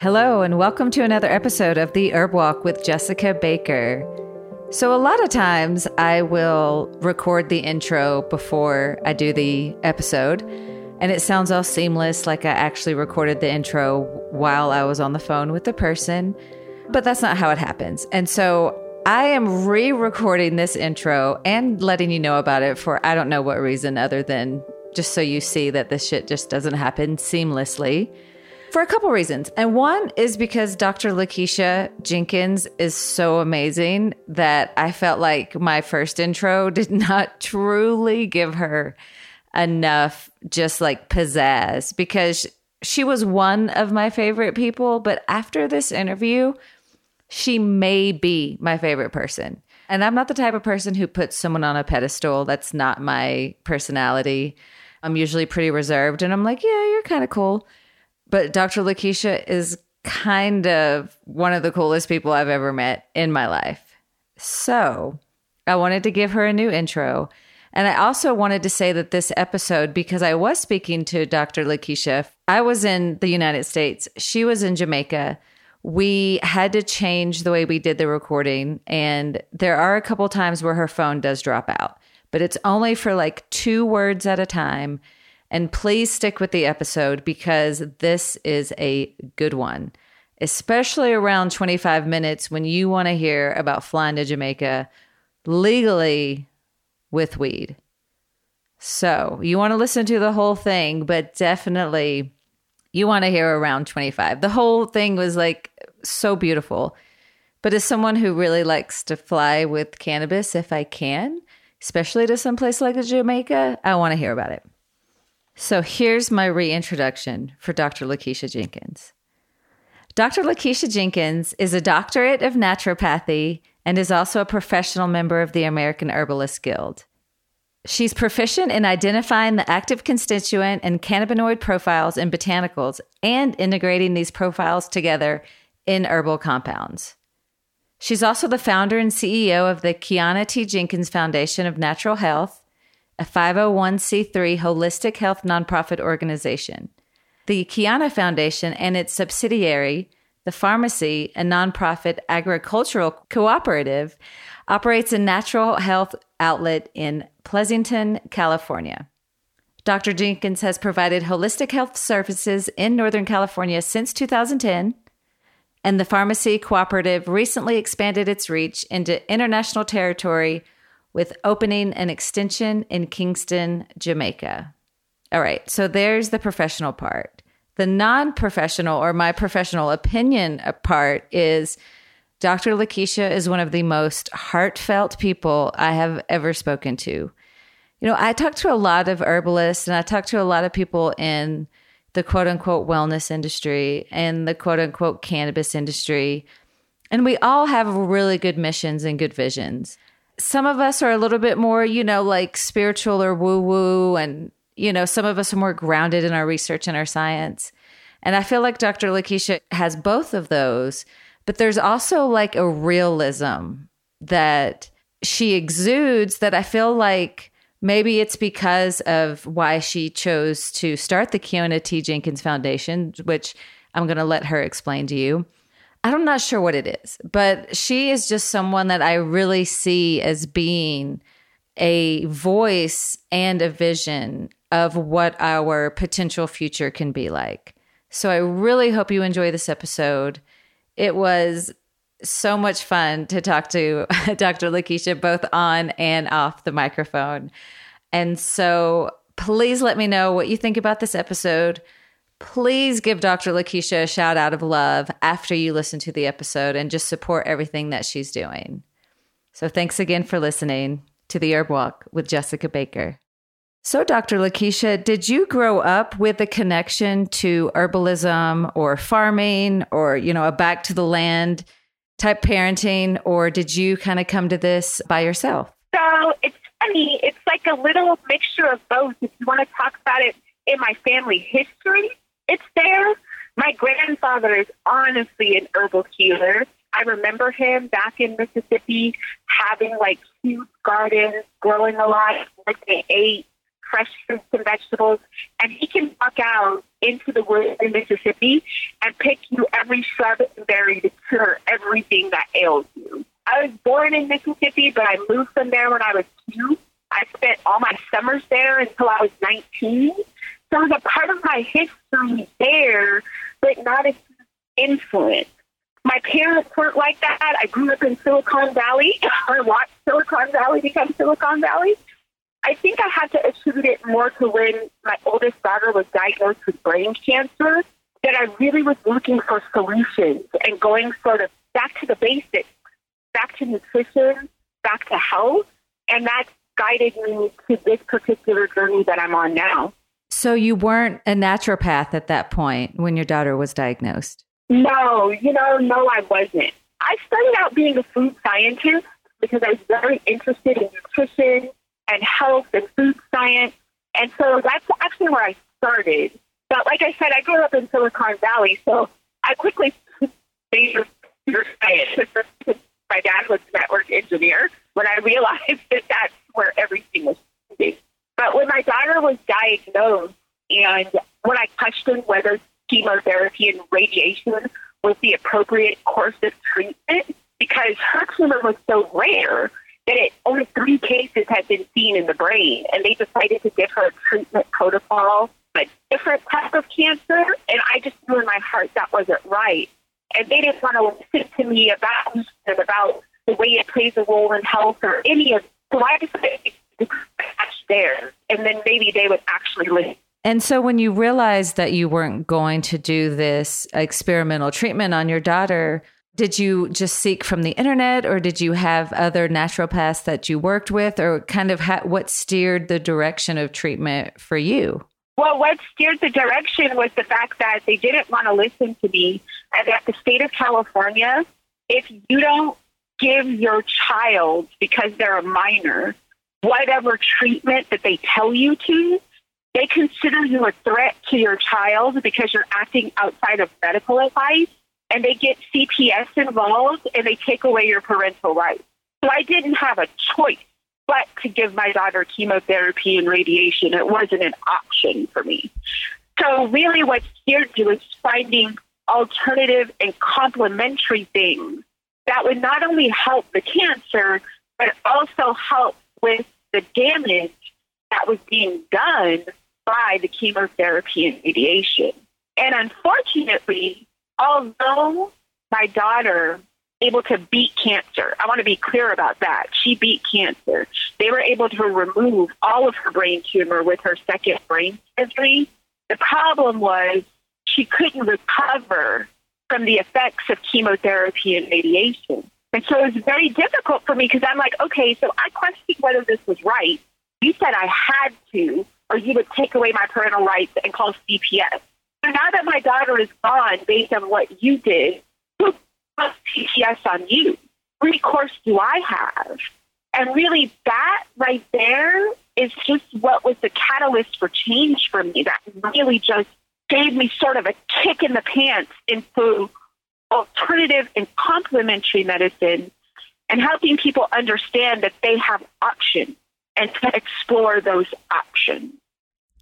Hello, and welcome to another episode of The Herb Walk with Jessica Baker. So, a lot of times I will record the intro before I do the episode, and it sounds all seamless, like I actually recorded the intro while I was on the phone with the person, but that's not how it happens. And so, I am re recording this intro and letting you know about it for I don't know what reason other than just so you see that this shit just doesn't happen seamlessly for a couple reasons. And one is because Dr. Lakisha Jenkins is so amazing that I felt like my first intro did not truly give her enough just like pizzazz because she was one of my favorite people. But after this interview, she may be my favorite person. And I'm not the type of person who puts someone on a pedestal. That's not my personality. I'm usually pretty reserved and I'm like, yeah, you're kind of cool. But Dr. Lakisha is kind of one of the coolest people I've ever met in my life. So I wanted to give her a new intro. And I also wanted to say that this episode, because I was speaking to Dr. Lakisha, I was in the United States, she was in Jamaica. We had to change the way we did the recording. And there are a couple times where her phone does drop out, but it's only for like two words at a time. And please stick with the episode because this is a good one, especially around 25 minutes when you want to hear about flying to Jamaica legally with weed. So you want to listen to the whole thing, but definitely you want to hear around 25. The whole thing was like so beautiful. But as someone who really likes to fly with cannabis, if I can, especially to some place like Jamaica, I want to hear about it. So here's my reintroduction for Dr. Lakisha Jenkins. Dr. Lakisha Jenkins is a doctorate of naturopathy and is also a professional member of the American Herbalist Guild. She's proficient in identifying the active constituent and cannabinoid profiles in botanicals and integrating these profiles together in herbal compounds. She's also the founder and CEO of the Kiana T. Jenkins Foundation of Natural Health a 501c3 holistic health nonprofit organization. The Kiana Foundation and its subsidiary, the Farmacy, a nonprofit agricultural cooperative, operates a natural health outlet in Pleasanton, California. Dr. Jenkins has provided holistic health services in Northern California since 2010, and the Farmacy Cooperative recently expanded its reach into international territory with opening an extension in Kingston, Jamaica. All right, so there's the professional part. The non professional or my professional opinion part is Dr. Lakisha is one of the most heartfelt people I have ever spoken to. You know, I talk to a lot of herbalists and I talk to a lot of people in the quote unquote wellness industry and the quote unquote cannabis industry. And we all have really good missions and good visions some of us are a little bit more, you know, like spiritual or woo woo. And, you know, some of us are more grounded in our research and our science. And I feel like Dr. Lakisha has both of those, but there's also like a realism that she exudes that I feel like maybe it's because of why she chose to start the Kiana T. Jenkins Foundation, which I'm going to let her explain to you. I'm not sure what it is, but she is just someone that I really see as being a voice and a vision of what our potential future can be like. So I really hope you enjoy this episode. It was so much fun to talk to Dr. Lakisha both on and off the microphone. And so please let me know what you think about this episode please give Dr. Lakisha a shout out of love after you listen to the episode and just support everything that she's doing. So thanks again for listening to the Herb Walk with Jessica Baker. So, Dr. Lakisha, did you grow up with a connection to herbalism or farming or, you know, a back to the land type parenting, or did you kind of come to this by yourself? So, it's funny. It's like a little mixture of both. If you want to talk about it in my family history, it's there. My grandfather is honestly an herbal healer. I remember him back in Mississippi having like huge gardens, growing a lot. Like they ate fresh fruits and vegetables, and he can walk out into the woods in Mississippi and pick you every shrub and berry to cure everything that ails you. I was born in Mississippi, but I moved from there when I was two. I spent all my summers there until I was 19. So was a part of my history there, but not a influence. My parents weren't like that. I grew up in Silicon Valley. I watched Silicon Valley become Silicon Valley. I think I had to attribute it more to when my oldest daughter was diagnosed with brain cancer, that I really was looking for solutions and going sort of back to the basics, back to nutrition, back to health. And that guided me to this particular journey that I'm on now. So you weren't a naturopath at that point when your daughter was diagnosed? No, you know, no, I wasn't. I started out being a food scientist because I was very interested in nutrition and health and food science. And so that's actually where I started. But like I said, I grew up in Silicon Valley, so I quickly majored in science. My dad was a network engineer when I realized that that's where everything was But when my daughter was diagnosed and when I questioned whether chemotherapy and radiation was the appropriate course of treatment, because her tumor was so rare that it, only three cases had been seen in the brain, and they decided to give her a treatment protocol, a different type of cancer. And I just knew in my heart that wasn't right. And they didn't want to listen to me about about the way it plays a role in health or any of. So I decided catch there, and then maybe they would actually listen. And so, when you realized that you weren't going to do this experimental treatment on your daughter, did you just seek from the internet or did you have other naturopaths that you worked with or kind of ha- what steered the direction of treatment for you? Well, what steered the direction was the fact that they didn't want to listen to me and that the state of California, if you don't give your child, because they're a minor, whatever treatment that they tell you to, they consider you a threat to your child because you're acting outside of medical advice and they get CPS involved and they take away your parental rights. So I didn't have a choice but to give my daughter chemotherapy and radiation. It wasn't an option for me. So really what steered you is finding alternative and complementary things that would not only help the cancer, but also help with the damage that was being done by the chemotherapy and radiation. And unfortunately, although my daughter able to beat cancer. I want to be clear about that. She beat cancer. They were able to remove all of her brain tumor with her second brain surgery. The problem was she couldn't recover from the effects of chemotherapy and radiation. And so it was very difficult for me because I'm like, okay, so I questioned whether this was right. You said I had to, or you would take away my parental rights and call CPS. So now that my daughter is gone, based on what you did, who puts CPS on you? Recourse do I have? And really, that right there is just what was the catalyst for change for me. That really just gave me sort of a kick in the pants into alternative and complementary medicine and helping people understand that they have options and to explore those options.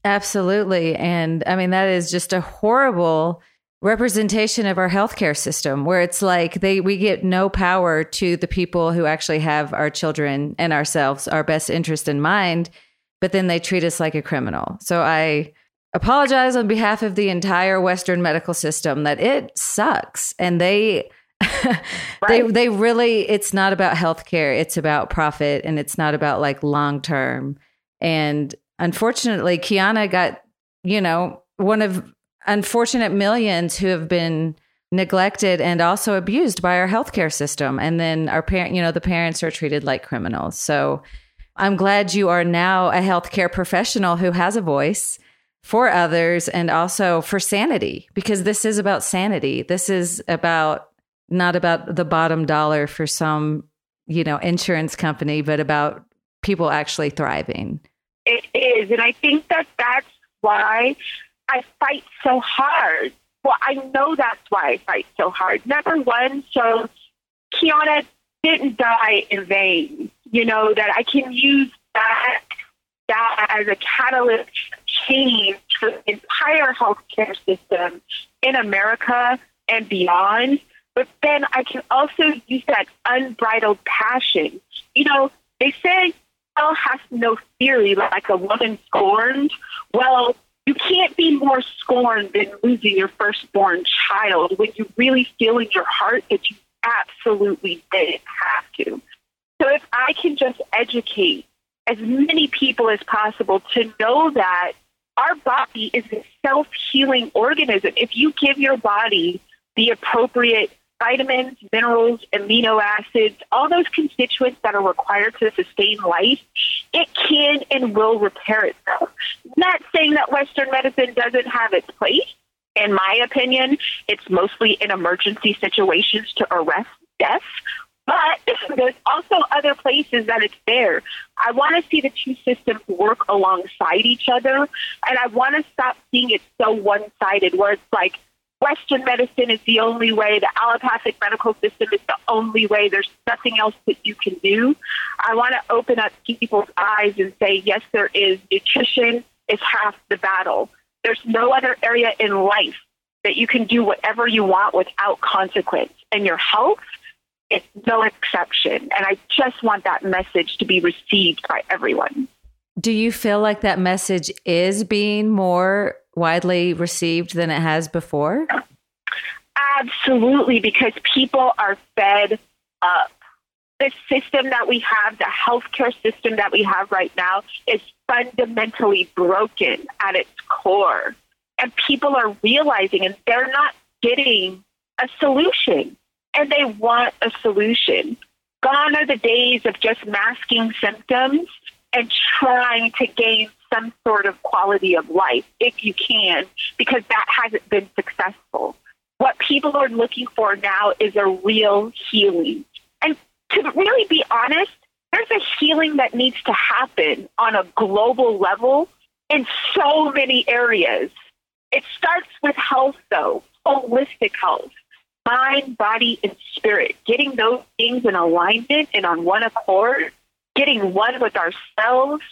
Absolutely. And I mean, that is just a horrible representation of our healthcare system where it's like they we get no power to the people who actually have our children and ourselves our best interest in mind but then they treat us like a criminal so i apologize on behalf of the entire western medical system that it sucks and they right. they they really it's not about healthcare it's about profit and it's not about like long term and unfortunately, Kiana got, you know, one of unfortunate millions who have been neglected and also abused by our healthcare system. And then our parent, you know, the parents are treated like criminals. So I'm glad you are now a healthcare professional who has a voice for others and also for sanity, because this is about sanity. This is about not about the bottom dollar for some, you know, insurance company, but about people actually thriving. It is. And I think that that's why I fight so hard. Well, I know that's why I fight so hard. Number one, so Kiana didn't die in vain. You know, that I can use that that as a catalyst change for the entire healthcare system in America and beyond. But then I can also use that unbridled passion. You know, they say hell has no theory like a woman scorned. Well, you can't be more scorned than losing your firstborn child when you really feel in your heart that you absolutely didn't have to. So if I can just educate as many people as possible to know that our body is a self healing organism. If you give your body the appropriate vitamins, minerals, amino acids, all those constituents that are required to sustain life, it can and will repair itself. Not saying that Western medicine doesn't have its place. In my opinion, it's mostly in emergency situations to arrest death. But there's also other places that it's there. I want to see the two systems work alongside each other. And I want to stop seeing it so one sided, where it's like, Western medicine is the only way. The allopathic medical system is the only way. There's nothing else that you can do. I want to open up people's eyes and say, yes, there is. Nutrition is half the battle. There's no other area in life that you can do whatever you want without consequence. And your health is no exception. And I just want that message to be received by everyone. Do you feel like that message is being more widely received than it has before? Absolutely, because people are fed up. The system that we have, the healthcare system that we have right now, is fundamentally broken at its core. And people are realizing, and they're not getting a solution, and they want a solution. Gone are the days of just masking symptoms and trying to gain some sort of quality of life if you can, because that hasn't been successful. What people are looking for now is a real healing. And to really be honest, there's a healing that needs to happen on a global level in so many areas. It starts with health, though, holistic health, mind, body, and spirit. Getting those things in alignment and on one accord, getting one with ourselves,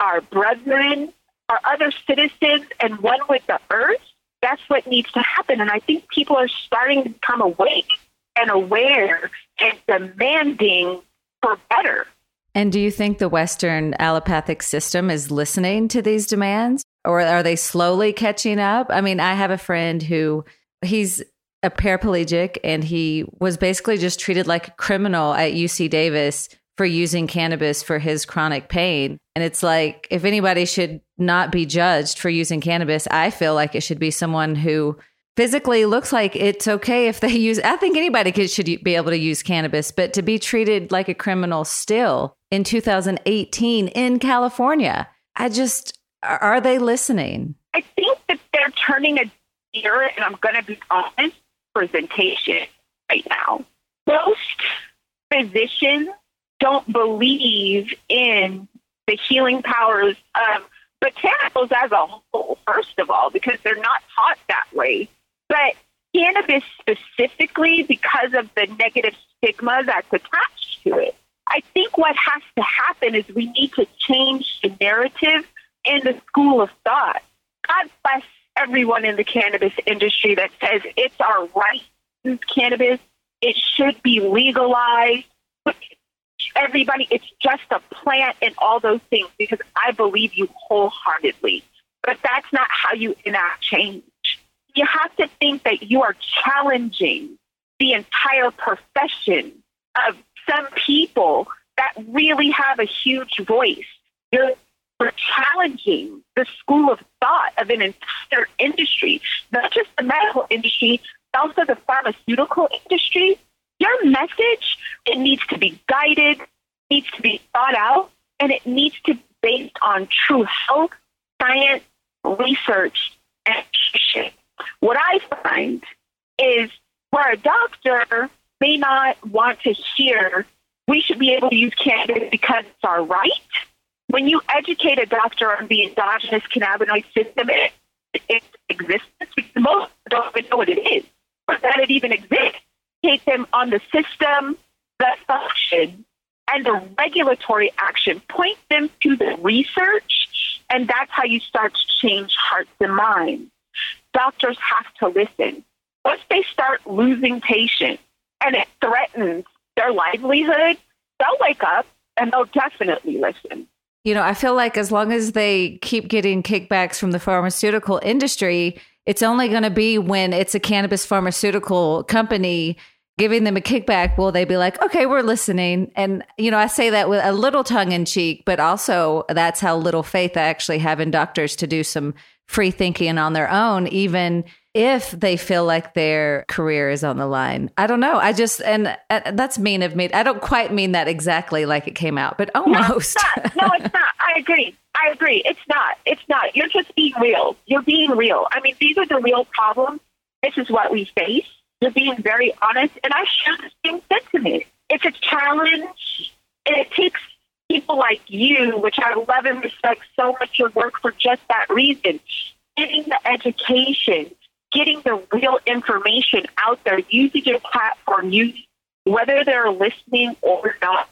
our brethren, our other citizens, and one with the earth, that's what needs to happen. And I think people are starting to become awake and aware and demanding for better. And do you think the Western allopathic system is listening to these demands or are they slowly catching up? I mean, I have a friend who he's a paraplegic and he was basically just treated like a criminal at UC Davis for using cannabis for his chronic pain. And it's like, if anybody should not be judged for using cannabis, I feel like it should be someone who physically looks like it's okay if they use I think anybody could, should be able to use cannabis, but to be treated like a criminal still in 2018 in California. I just are they listening? I think that they're turning a ear and I'm going to be honest, presentation right now. Most physicians don't believe in the healing powers of botanicals as a whole, first of all, because they're not taught that way. But cannabis specifically, because of the negative stigma that's attached to it. I think what has to happen is we need to change the narrative and the school of thought. God bless everyone in the cannabis industry that says it's our right cannabis. It should be legalized everybody, it's just a plant and all those things because I believe you wholeheartedly. But that's not how you enact change. You have to think that you are challenging the entire profession of some people that really have a huge voice. You're, you're challenging the school of thought of an entire industry, not just the medical industry, but also the pharmaceutical industry your message, it needs to be guided, needs to be thought out, and it needs to be based on true health, science, research, and education. What I find is where a doctor may not want to hear we should be able to use cannabis because it's our right. When you educate a doctor on the endogenous cannabinoid system, it, its existence, most don't even know what it is, or that it even exists educate them on the system, the function, and the regulatory action. Point them to the research And that's how you start to change hearts and minds. Doctors have to listen. Once they start losing patients and it threatens their livelihood, they'll wake up and they'll definitely listen. You know, I feel like as long as they keep getting kickbacks from the pharmaceutical industry, it's only going to be when it's a cannabis pharmaceutical company giving them a kickback will they be like okay we're listening. And you know i say that with a little tongue in cheek but also that's how little faith i actually have in doctors to do some free thinking on their own even if they feel like their career is on the line. I don't know. I just and uh, that's mean of me. I don't quite mean that exactly like it came out but almost no it's not, no, it's not. i agree. I agree. It's not. It's not. You're just being real. You're being real. I mean these are the real problems. This is what we face. You're being very honest, and I share the same sentiment. It's a challenge, and it takes people like you, which I love and respect so much your work for just that reason. Getting the education, getting the real information out there, using your platform, using, whether they're listening or not.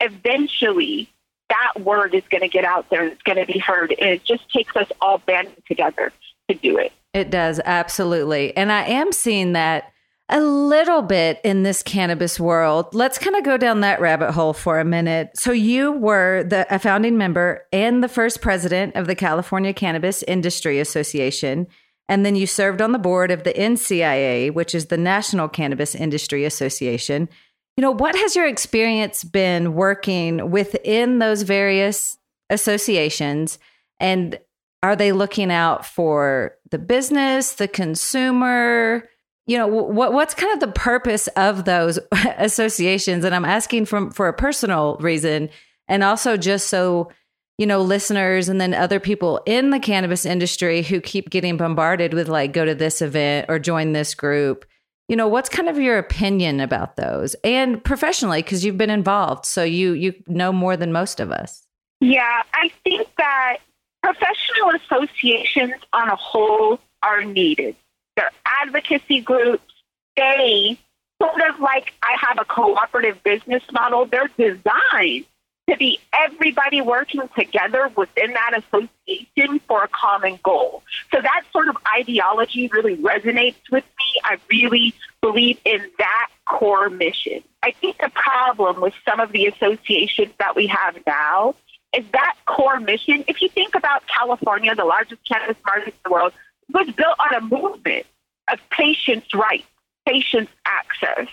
Eventually, that word is going to get out there and it's going to be heard. And it just takes us all banding together to do it. It does, absolutely. And I am seeing that a little bit in this cannabis world. Let's kind of go down that rabbit hole for a minute. So you were the a founding member and the first president of the California Cannabis Industry Association, and then you served on the board of the NCIA, which is the National Cannabis Industry Association. You know, what has your experience been working within those various associations? And are they looking out for the business, the consumer, you know what what's kind of the purpose of those associations? And i'm asking from for a personal reason and also just so you know listeners and then other people in the cannabis industry who keep getting bombarded with like go to this event or join this group. You know what's kind of your opinion about those? And professionally because you've been involved so you you know more than most of us. Yeah i think that professional associations on a whole are needed. Their advocacy groups, they sort of like I have a cooperative business model. They're designed to be everybody working together within that association for a common goal. So that sort of ideology really resonates with me. I really believe in that core mission. I think the problem with some of the associations that we have now is that core mission. If you think about California, the largest cannabis market in the world, was built on a movement of patients' rights, patients' access.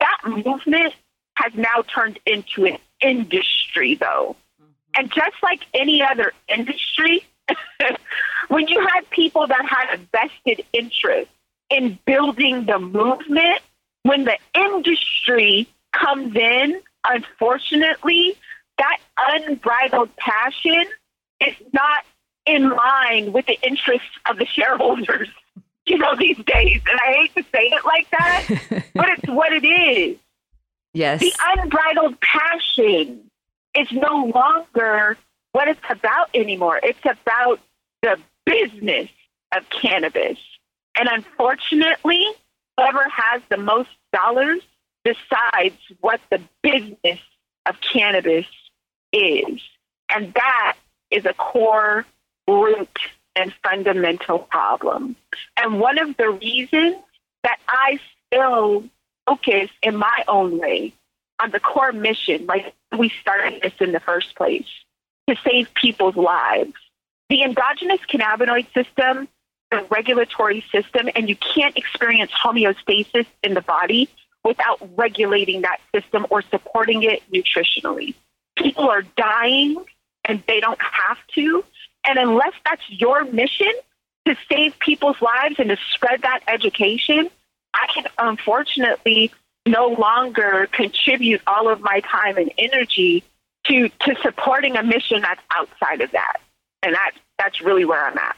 That movement has now turned into an industry, though. Mm-hmm. And just like any other industry, when you had people that had a vested interest in building the movement, when the industry comes in, unfortunately, that unbridled passion is not in line with the interests of the shareholders, you know, these days. And I hate to say it like that, but it's what it is. Yes. The unbridled passion is no longer what it's about anymore. It's about the business of cannabis. And unfortunately, whoever has the most dollars decides what the business of cannabis is. And that is a core root and fundamental problem. And one of the reasons that I still focus in my own way on the core mission, like we started this in the first place, to save people's lives. The endogenous cannabinoid system, the regulatory system, and you can't experience homeostasis in the body without regulating that system or supporting it nutritionally. People are dying and they don't have to and unless that's your mission to save people's lives and to spread that education, I can unfortunately no longer contribute all of my time and energy to to supporting a mission that's outside of that. And that that's really where I'm at.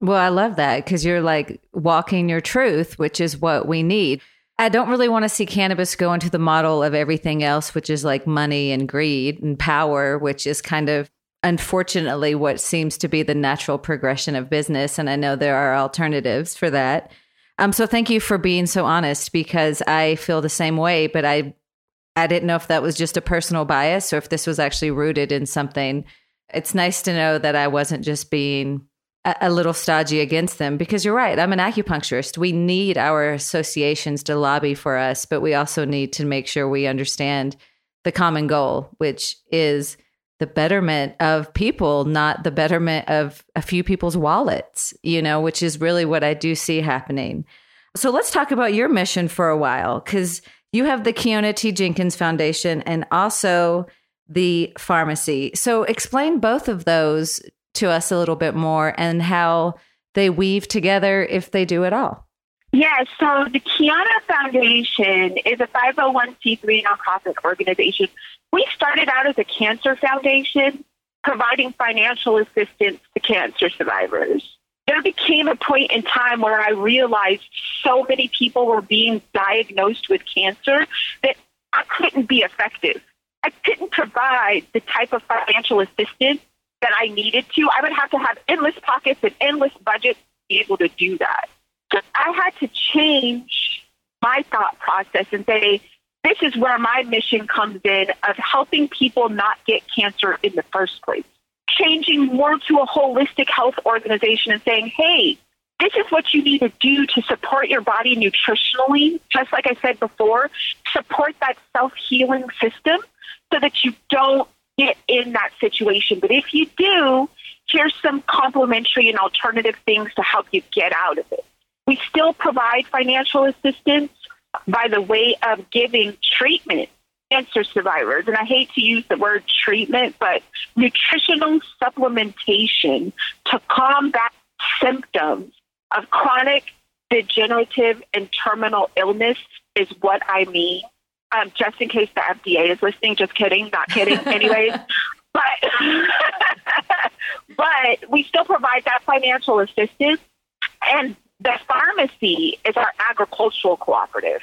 Well, I love that because you're like walking your truth, which is what we need. I don't really want to see cannabis go into the model of everything else, which is like money and greed and power, which is kind of unfortunately what seems to be the natural progression of business. And I know there are alternatives for that. Um, so thank you for being so honest because I feel the same way, but I I didn't know if that was just a personal bias or if this was actually rooted in something it's nice to know that I wasn't just being a, a little stodgy against them because you're right. I'm an acupuncturist. We need our associations to lobby for us, but we also need to make sure we understand the common goal, which is the betterment of people, not the betterment of a few people's wallets, you know, which is really what I do see happening. So let's talk about your mission for a while because you have the Kiana T. Jenkins Foundation and also the Farmacy. So explain both of those to us a little bit more and how they weave together if they do at all. Yeah, so the Kiana Foundation is a 501c3 nonprofit organization. We started out as a cancer foundation providing financial assistance to cancer survivors. There became a point in time where I realized so many people were being diagnosed with cancer that I couldn't be effective. I couldn't provide the type of financial assistance that I needed to. I would have to have endless pockets and endless budgets to be able to do that. So I had to change my thought process and say, this is where my mission comes in of helping people not get cancer in the first place. Changing more to a holistic health organization and saying, hey, this is what you need to do to support your body nutritionally. Just like I said before, support that self healing system so that you don't get in that situation. But if you do, here's some complementary and alternative things to help you get out of it. We still provide financial assistance by the way of giving treatment cancer survivors, and I hate to use the word treatment, but nutritional supplementation to combat symptoms of chronic degenerative and terminal illness is what I mean um, just in case the FDA is listening. Just kidding, not kidding. Anyways, but but we still provide that financial assistance, and the Farmacy is our agricultural cooperative.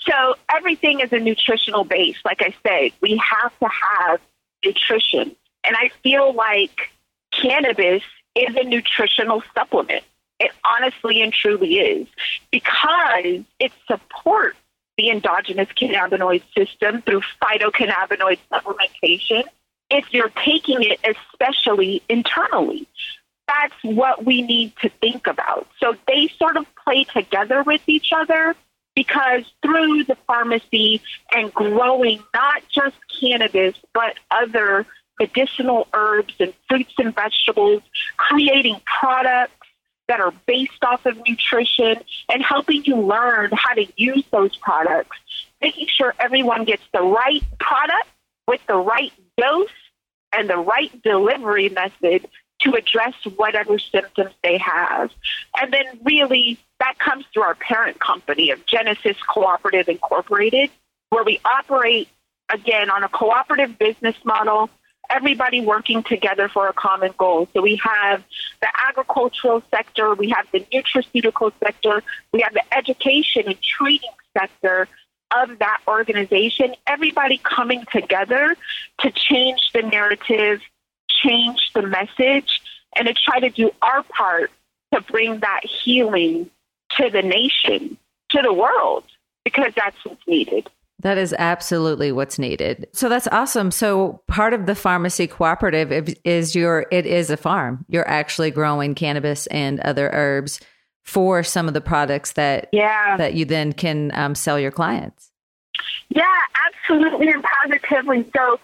So everything is a nutritional base. Like I said, we have to have nutrition, and I feel like cannabis is a nutritional supplement. It honestly and truly is because it supports the endogenous cannabinoid system through phytocannabinoid supplementation if you're taking it especially internally. That's what we need to think about. So they sort of play together with each other because through the Farmacy and growing not just cannabis, but other medicinal herbs and fruits and vegetables, creating products that are based off of nutrition and helping you learn how to use those products, making sure everyone gets the right product with the right dose and the right delivery method to address whatever symptoms they have. And then really that comes through our parent company of Genesis Cooperative Incorporated, where we operate again on a cooperative business model everybody working together for a common goal. So we have the agricultural sector, we have the nutraceutical sector, we have the education and training sector of that organization, everybody coming together to change the narrative, change the message, and to try to do our part to bring that healing to the nation, to the world, because that's what's needed. That is absolutely what's needed. So that's awesome. So part of the Farmacy cooperative is your it is a farm. You're actually growing cannabis and other herbs for some of the products that yeah. that you then can um, sell your clients. Yeah, absolutely and positively. So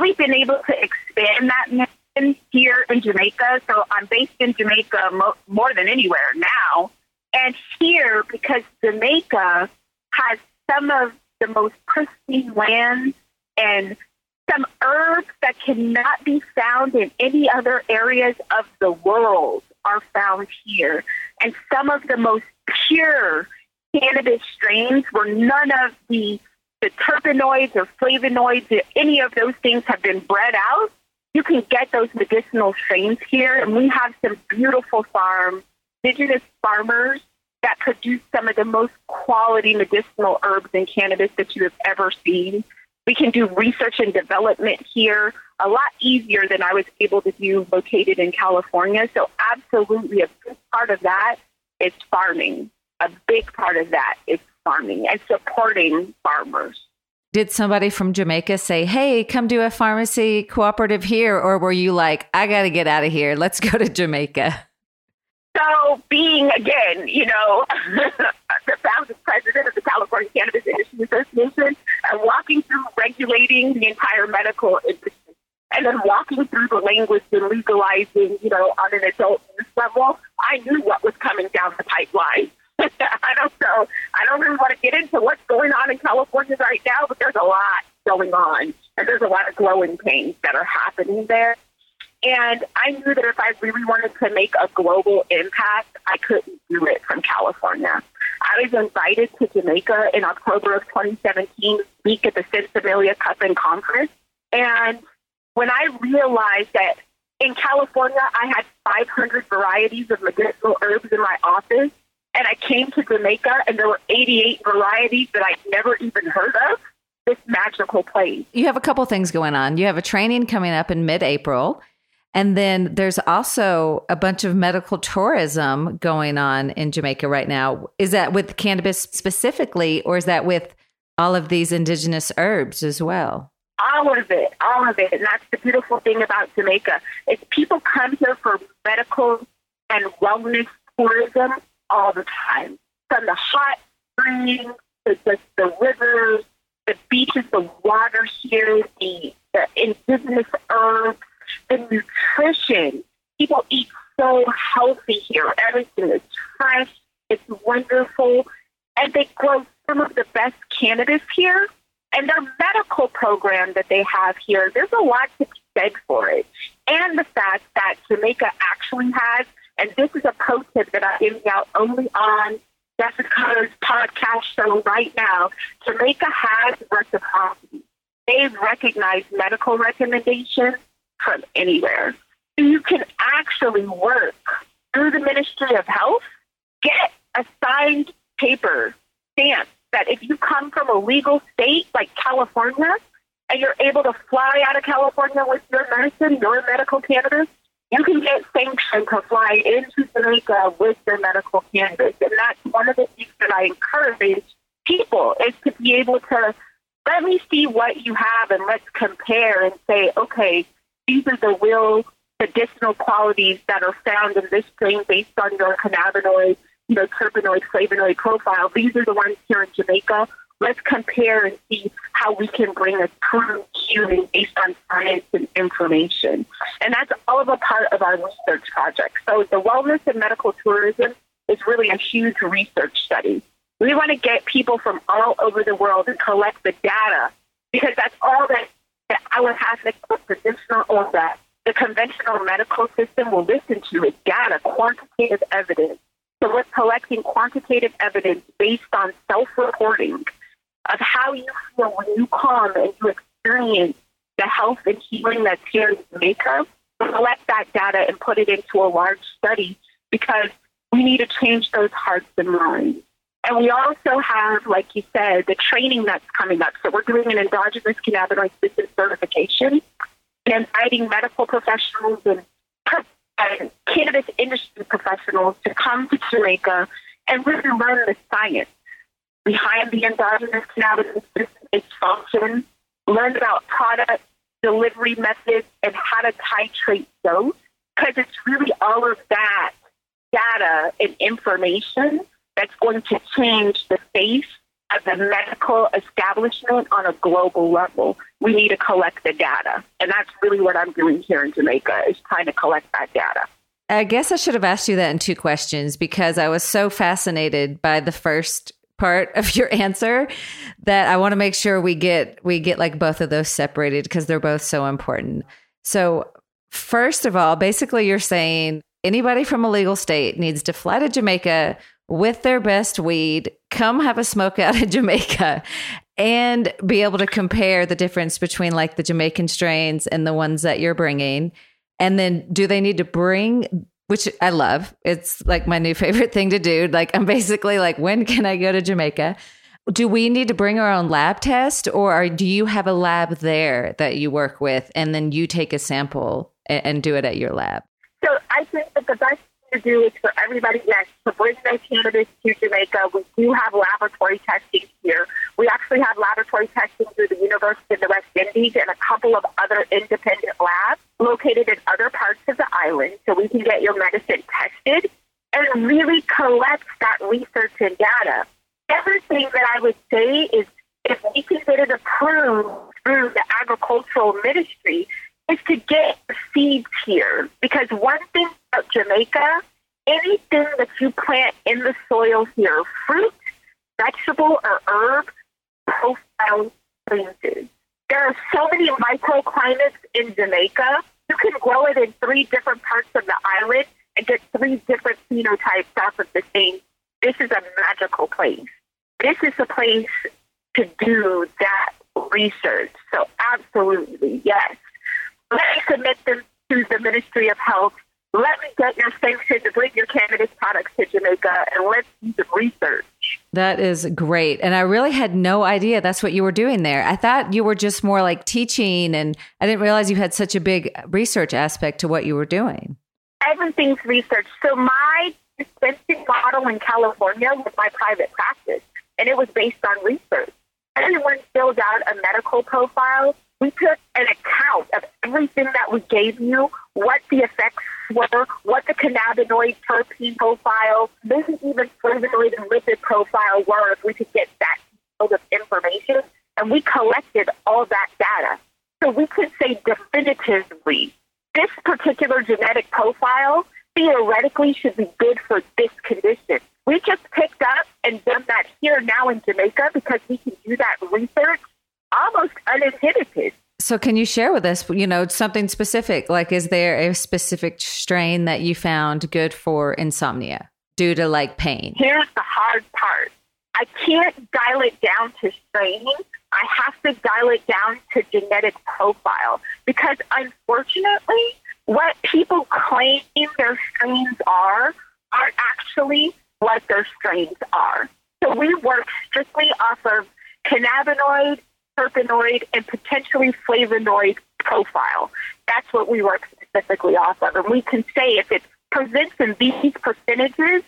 we've been able to expand that mission here in Jamaica. So I'm based in Jamaica mo- more than anywhere now, and here because Jamaica has some of the most pristine lands and some herbs that cannot be found in any other areas of the world are found here. And some of the most pure cannabis strains where none of the, the terpenoids or flavonoids or any of those things have been bred out. You can get those medicinal strains here. And we have some beautiful farms, indigenous farmers that produce some of the most quality medicinal herbs and cannabis that you have ever seen. We can do research and development here a lot easier than I was able to do located in California. So, absolutely, a big part of that is farming. A big part of that is farming and supporting farmers. Did somebody from Jamaica say, "Hey, come do a pharmacy cooperative here," or were you like, "I got to get out of here. Let's go to Jamaica"? So, being again, you know, the founding president of the California Cannabis Industry Association, and walking through regulating the entire medical industry, and then walking through the language and legalizing, you know, on an adult level, I knew what was coming down the pipeline. I don't know. I don't really want to get into what's going on in California right now, but there's a lot going on, and there's a lot of growing pains that are happening there. And I knew that if I really wanted to make a global impact, I couldn't do it from California. I was invited to Jamaica in October of 2017 to speak at the Sinsemilla Cup and Conference. And when I realized that in California, I had 500 varieties of medicinal herbs in my office, and I came to Jamaica and there were 88 varieties that I'd never even heard of, this magical place. You have a couple things going on. You have a training coming up in mid April and then there's also a bunch of medical tourism going on in Jamaica right now. Is that with cannabis specifically, or is that with all of these indigenous herbs as well? All of it, all of it. And that's the beautiful thing about Jamaica. Is people come here for medical and wellness tourism all the time. From the hot springs, to the, the rivers, the beaches, the water here, the, the indigenous herbs, the nutrition. People eat so healthy here. Everything is fresh. It's wonderful. And they grow some of the best cannabis here. And their medical program that they have here, there's a lot to be said for it. And the fact that Jamaica actually has, and this is a pro tip that I'm giving out only on Jessica Jessica's podcast show right now, Jamaica has reciprocity. They've recognized medical recommendations from anywhere. So you can actually work through the Ministry of Health, get a signed paper stamp that if you come from a legal state like California and you're able to fly out of California with your medicine, your medical cannabis, you can get sanctioned to fly into Jamaica with your medical cannabis. And that's one of the things that I encourage people is to be able to let me see what you have and let's compare and say, okay, these are the real medicinal qualities that are found in this strain based on your cannabinoid, you know, terpenoid, flavonoid profile. These are the ones here in Jamaica. Let's compare and see how we can bring a true healing based on science and information. And that's all of a part of our research project. So the wellness and medical tourism is really a huge research study. We want to get people from all over the world and collect the data because that's all that that our Catholic traditional or that the conventional medical system will listen to is data, quantitative evidence. So we're collecting quantitative evidence based on self-reporting of how you feel when you come and you experience the health and healing that's here in Jamaica. Collect that data and put it into a large study because we need to change those hearts and minds. And we also have, like you said, the training that's coming up. So we're doing an endogenous cannabinoid system certification and inviting medical professionals and, and cannabis industry professionals to come to Jamaica and really learn the science behind the endogenous system, its function, learn about product delivery methods and how to titrate dose, because it's really all of that data and information that's going to change the face of the medical establishment on a global level. We need to collect the data. And that's really what I'm doing here in Jamaica is trying to collect that data. I guess I should have asked you that in two questions because I was so fascinated by the first part of your answer that I want to make sure we get we get like both of those separated because they're both so important. So, first of all, basically you're saying anybody from a legal state needs to fly to Jamaica with their best weed, come have a smoke out in Jamaica and be able to compare the difference between like the Jamaican strains and the ones that you're bringing. And then do they need to bring which I love. It's like my new favorite thing to do. Like I'm basically like when can I go to Jamaica? Do we need to bring our own lab test or are, do you have a lab there that you work with and then you take a sample and, and do it at your lab? So I think that the best to do is for everybody, yes, to bring their cannabis to Jamaica. We do have laboratory testing here. We actually have laboratory testing through the University of the West Indies and a couple of other independent labs located in other parts of the island so we can get your medicine tested and really collect that research and data. Everything that I would say is if we can get it approved through the agricultural ministry, is to get seeds here. Because one thing about Jamaica, anything that you plant in the soil here, fruit, vegetable, or herb, profile changes. There are so many microclimates in Jamaica. You can grow it in three different parts of the island and get three different phenotypes off of the same. This is a magical place. This is a place to do that research. So, absolutely, yes. Let me submit them to the Ministry of Health. Let me get your sanction to bring your cannabis products to Jamaica and let's do some research. That is great. And I really had no idea that's what you were doing there. I thought you were just more like teaching, and I didn't realize you had such a big research aspect to what you were doing. Everything's research. So, my dispensing model in California was my private practice, and it was based on research. Everyone filled out a medical profile we took an everything that we gave you, what the effects were, what the cannabinoid terpene profile, maybe even flavonoid and lipid profile were if we could get that field of information. And we collected all that data. So we could say definitively this particular genetic profile theoretically should be good for this condition. We just picked up and done that here now in Jamaica because we can do that research almost uninhibited. So, can you share with us, you know, something specific? Like, is there a specific strain that you found good for insomnia due to like pain? Here's the hard part I can't dial it down to strain. I have to dial it down to genetic profile because unfortunately, what people claim their strains are aren't actually what their strains are. So we work strictly off of cannabinoid terpenoid, and potentially flavonoid profile. That's what we work specifically off of. And we can say if it presents in these percentages,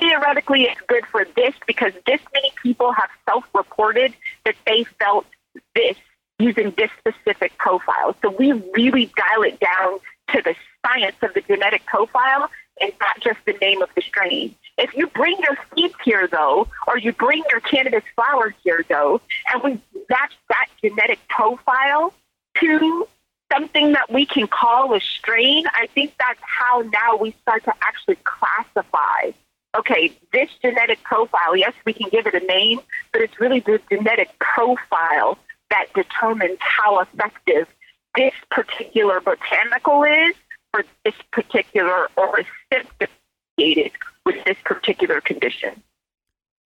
theoretically it's good for this because this many people have self reported that they felt this using this specific profile. So we really dial it down to the science of the genetic profile and not just the name of the strain. If you bring your seeds here, though, or you bring your cannabis flowers here, though, and we match that genetic profile to something that we can call a strain, I think that's how now we start to actually classify. Okay, this genetic profile, yes, we can give it a name, but it's really the genetic profile that determines how effective this particular botanical is for this particular or associated with this particular condition.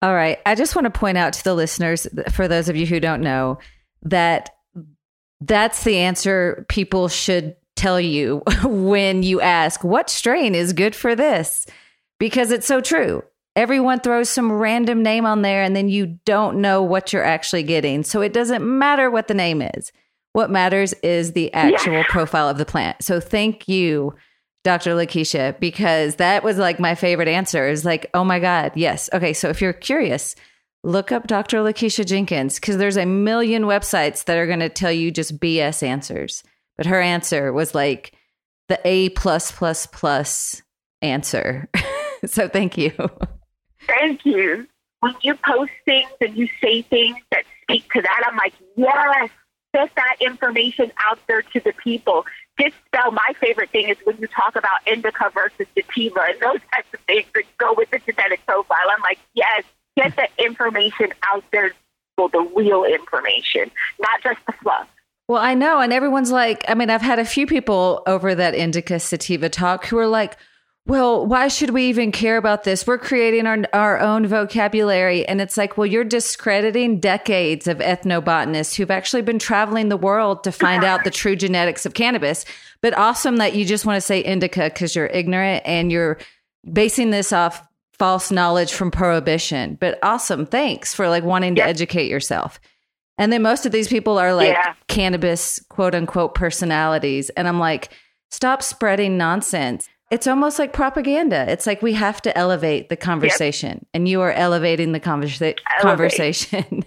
All right. I just want to point out to the listeners, for those of you who don't know, that that's the answer people should tell you when you ask, what strain is good for this? Because it's so true. Everyone throws some random name on there and then you don't know what you're actually getting. So it doesn't matter what the name is. What matters is the actual yeah. profile of the plant. So thank you, Dr. Lakisha, because that was like my favorite answer is like, oh my God, yes. Okay, so if you're curious, look up Dr. Lakisha Jenkins because there's a million websites that are going to tell you just BS answers. But her answer was like the A plus plus plus answer. so thank you. Thank you. When you post things and you say things that speak to that, I'm like, yes, get that information out there to the people. Dispel, my favorite thing is when you talk about indica versus sativa and those types of things that go with the genetic profile. I'm like, yes, get the information out there, well, the real information, not just the fluff. Well, I know. And everyone's like, I mean, I've had a few people over that indica sativa talk who are like, well, why should we even care about this? We're creating our, our own vocabulary. And it's like, well, you're discrediting decades of ethnobotanists who've actually been traveling the world to find out the true genetics of cannabis. But awesome that you just want to say indica because you're ignorant and you're basing this off false knowledge from prohibition. But awesome. Thanks for like wanting to educate yourself. And then most of these people are like yeah. cannabis quote unquote personalities. And I'm like, stop spreading nonsense It's almost like propaganda. It's like we have to elevate the conversation, yep. and you are elevating the conversa- conversation.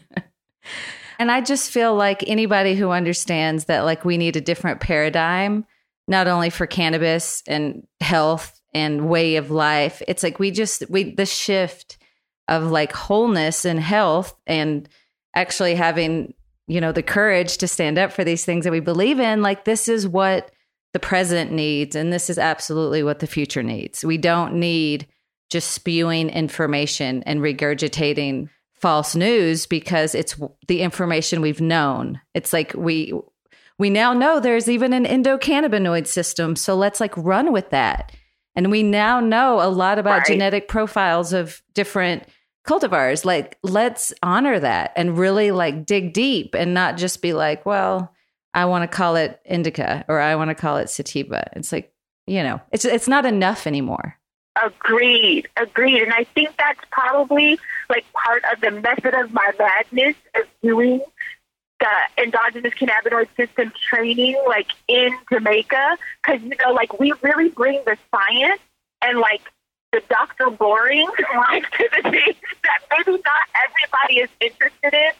and I just feel like anybody who understands that, like, we need a different paradigm, not only for cannabis and health and way of life. It's like we just we the shift of like wholeness and health and actually having you know the courage to stand up for these things that we believe in like this is what the present needs and this is absolutely what the future needs we don't need just spewing information and regurgitating false news because it's the information we've known it's like we we now know there's even an endocannabinoid system so let's like run with that and we now know a lot about right. genetic profiles of different cultivars. Like, let's honor that and really like dig deep and not just be like, well, I want to call it indica or I want to call it sativa. It's like, you know, it's it's not enough anymore. Agreed, agreed. And I think that's probably like part of the method of my madness of doing the endogenous cannabinoid system training like in Jamaica because you know like we really bring the science and like the Dr. Boring like to the things that maybe not everybody is interested in,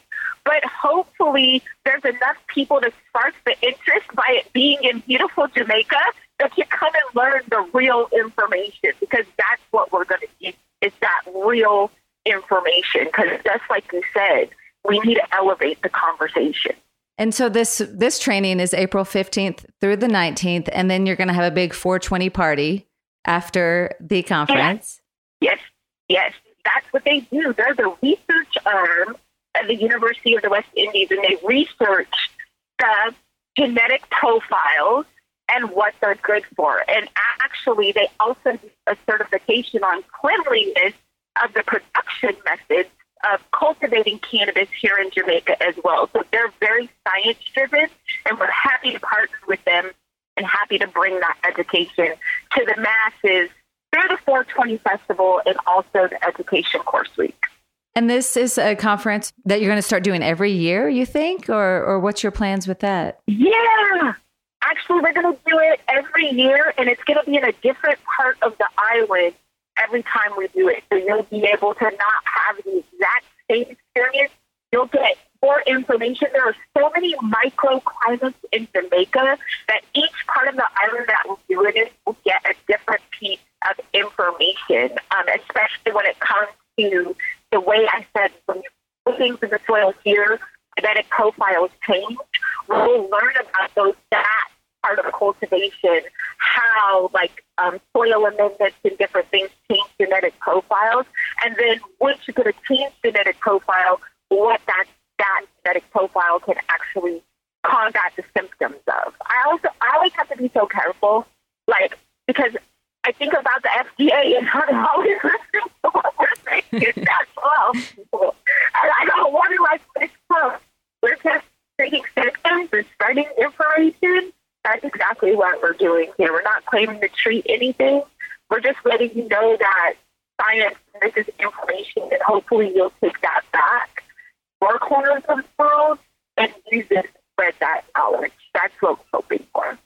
but hopefully there's enough people to spark the interest by it being in beautiful Jamaica that you come and learn the real information because that's what we're going to get is that real information because just like you said we need to elevate the conversation. And so this this training is April 15th through the 19th and then you're going to have a big 420 party after the conference. Yes. Yes. That's what they do. They're the research arm at the University of the West Indies and they research the genetic profiles and what they're good for. And actually, they also do a certification on cleanliness of the production methods of cultivating cannabis here in Jamaica as well. So they're very science driven, and we're happy to partner with them and happy to bring that education to the masses through the 420 Festival and also the Education Course Week. And this is a conference that you're going to start doing every year, you think, or or what's your plans with that? Yeah, actually, we're going to do it every year, and it's going to be in a different part of the island every time we do it. So you'll be able to not have the exact same experience. You'll get more information. There are so many microclimates in Jamaica that each part of the island that we'll do it in will get a different piece of information, um, especially when it comes to the way I said when you put things in the soil here, genetic profiles change. We'll learn about those that part of cultivation, how like um, soil amendments and different things change genetic profiles, and then once you're going to change genetic profile, what that that genetic profile can actually combat the symptoms of. I also I always have to be so careful, like because I think about the FDA and how they always listen to what we're saying. That's well, and I don't want to like this We're just taking symptoms and spreading information that's exactly what we're doing here. We're not claiming to treat anything. We're just letting you know that science, this is information, and hopefully you'll take that back, your corners of the world, and use it to spread that knowledge. That's what we're hoping for.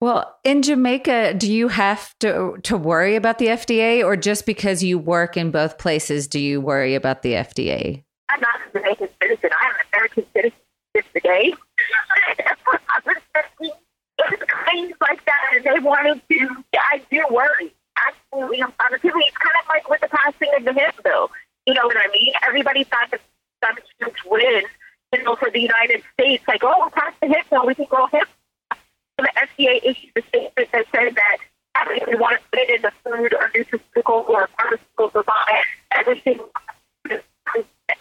Well, in Jamaica, do you have to to worry about the FDA, or just because you work in both places, do you worry about the FDA? I'm not a Jamaican citizen. I'm an American citizen today. things like that, and they wanted to. I do worry. Absolutely, I'm positively. It's kind of like with the passing of the hemp bill. You know what I mean? Everybody thought that some huge win, you know, for the United States. Like, oh, we'll pass the hemp bill, we can grow hemp. FDA issued a statement that said that if we want to put it in the food or nutraceutical or pharmaceutical device, everything the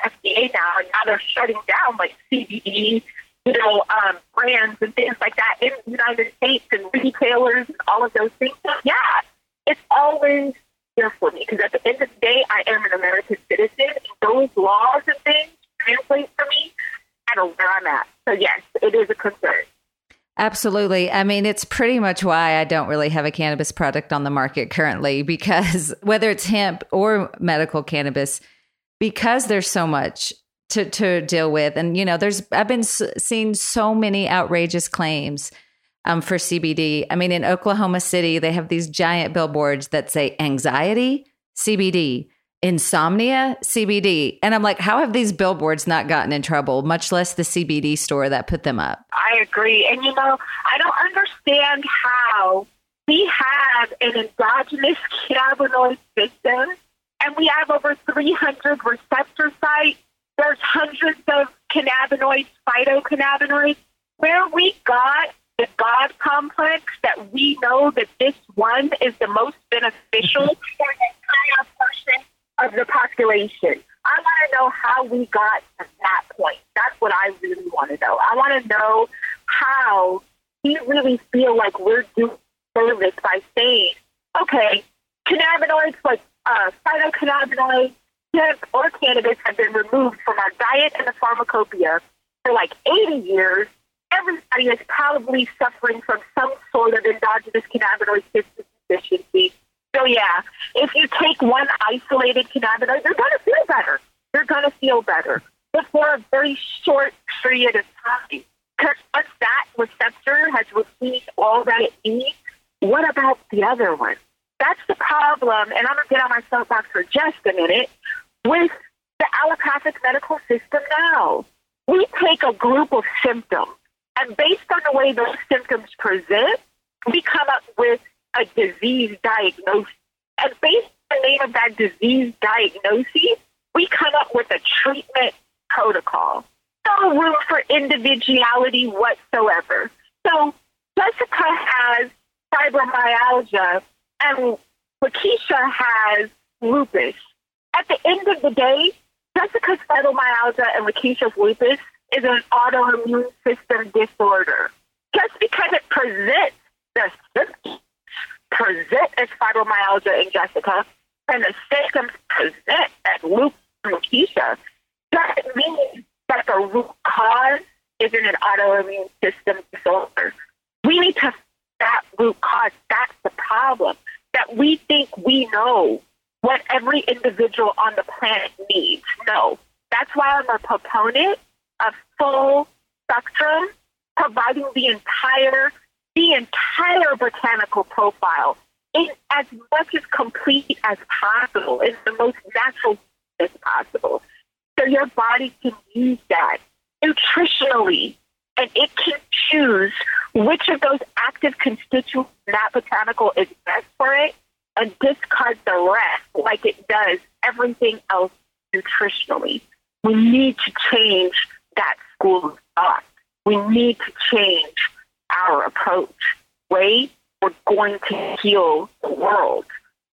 FDA now, and now they're shutting down like CBD you know, um, brands and things like that in the United States and retailers and all of those things. So, yeah, it's always there for me because at the end of the day, I am an American citizen. Absolutely. I mean, it's pretty much why I don't really have a cannabis product on the market currently because whether it's hemp or medical cannabis, because there's so much to to deal with and you know there's i've been seeing so many outrageous claims um, for CBD. I mean, in Oklahoma City, they have these giant billboards that say anxiety, CBD, insomnia, CBD. And I'm like, how have these billboards not gotten in trouble, much less the CBD store that put them up? I agree. And you know, I don't understand how we have an endogenous cannabinoid system and we have over 300 receptor sites. There's hundreds of cannabinoids, phytocannabinoids. Where we got the God complex that we know that this one is the most beneficial for the entire person of the population. I want to know how we got to that point. That's what I really want to know. I want to know how we really feel like we're doing service by saying, okay, cannabinoids like uh, phytocannabinoids, or cannabis have been removed from our diet and the pharmacopoeia for like 80 years. Everybody is probably suffering from some sort of endogenous cannabinoid deficiency. So yeah, if you take one isolated cannabinoid, you're going to feel better. You're going to feel better, but for a very short period of time. Because once that receptor has received all that it needs, what about the other one? That's the problem, and I'm going to get on my soapbox for just a minute, with the allopathic medical system now. We take a group of symptoms, and based on the way those symptoms present, we come up with a disease diagnosis. And based on the name of that disease diagnosis, we come up with a treatment protocol. No room for individuality whatsoever. So Jessica has fibromyalgia and Lakisha has lupus. At the end of the day, Jessica's fibromyalgia and Lakisha's lupus is an autoimmune system disorder. Just because it presents the symptoms present as fibromyalgia in Jessica and the symptoms present as lupus Lakisha doesn't mean that the root cause isn't an autoimmune system disorder. We need to that root cause. That's the problem. That we think we know what every individual on the planet needs. No. That's why I'm a proponent of full spectrum, providing the entire the entire botanical profile in as much as complete as possible, in the most natural as possible. So your body can use that nutritionally and it can choose which of those active constituents in that botanical is best for it and discard the rest like it does everything else nutritionally. We need to change that school of thought. We need to change our approach. Way we're going to heal the world.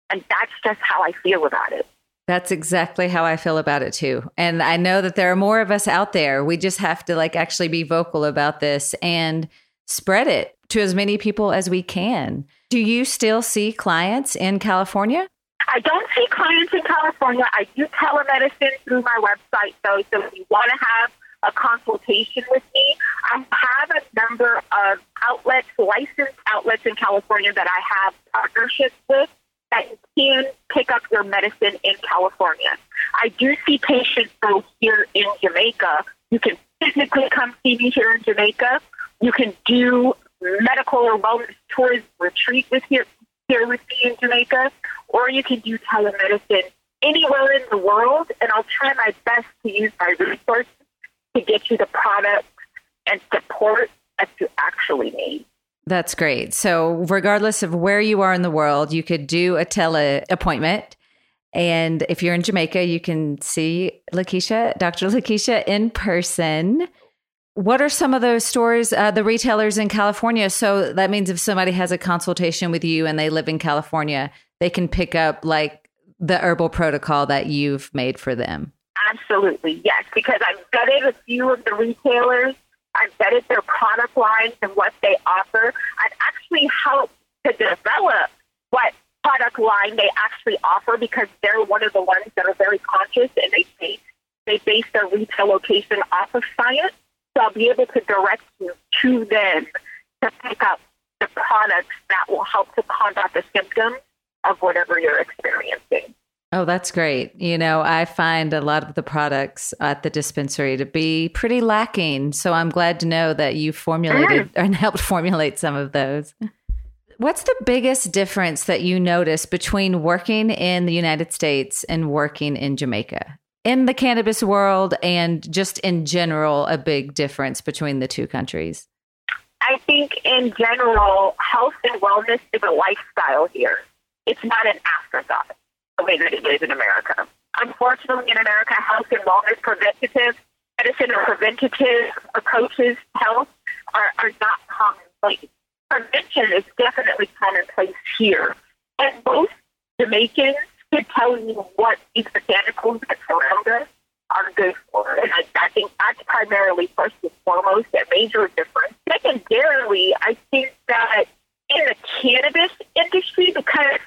And that's just how I feel about it. That's exactly how I feel about it too. And I know that there are more of us out there. We just have to like actually be vocal about this and spread it to as many people as we can. Do you still see clients in California? I don't see clients in California. I do telemedicine through my website, though. So if you want to have a consultation with me, I have a number of outlets, licensed outlets in California that I have partnerships with that can pick up your medicine in California. I do see patients though here in Jamaica. You can physically come see me here in Jamaica. You can do medical or wellness tours retreat with here here with me in Jamaica, or you can do telemedicine anywhere in the world. And I'll try my best to use my resources to get you the products and support that you actually need. That's great. So, regardless of where you are in the world, you could do a tele appointment. And if you're in Jamaica, you can see Lakisha, Dr. Lakisha in person. What are some of those stores, uh, the retailers in California? So that means if somebody has a consultation with you and they live in California, they can pick up like the herbal protocol that you've made for them. Absolutely, yes, because I've vetted a few of the retailers I've vetted their product lines and what they offer. I've actually helped to develop what product line they actually offer because they're one of the ones that are very conscious and they base, they base their retail location off of science. So I'll be able to direct you to them to pick up the products that will help to combat the symptoms of whatever you're experiencing. Oh, that's great. You know, I find a lot of the products at the dispensary to be pretty lacking. So I'm glad to know that you formulated mm. and helped formulate some of those. What's the biggest difference that you notice between working in the United States and working in Jamaica? In the cannabis world and just in general, a big difference between the two countries? I think in general, health and wellness is a lifestyle here. It's not an afterthought the way that it is in America. Unfortunately, in America, health and wellness, preventative medicine or preventative approaches to health are, are not commonplace. Prevention is definitely commonplace here. And both Jamaicans could tell you what these botanicals that surround us are good for. And I, I think that's primarily first and foremost a major difference. Secondarily, I think that in the cannabis industry, because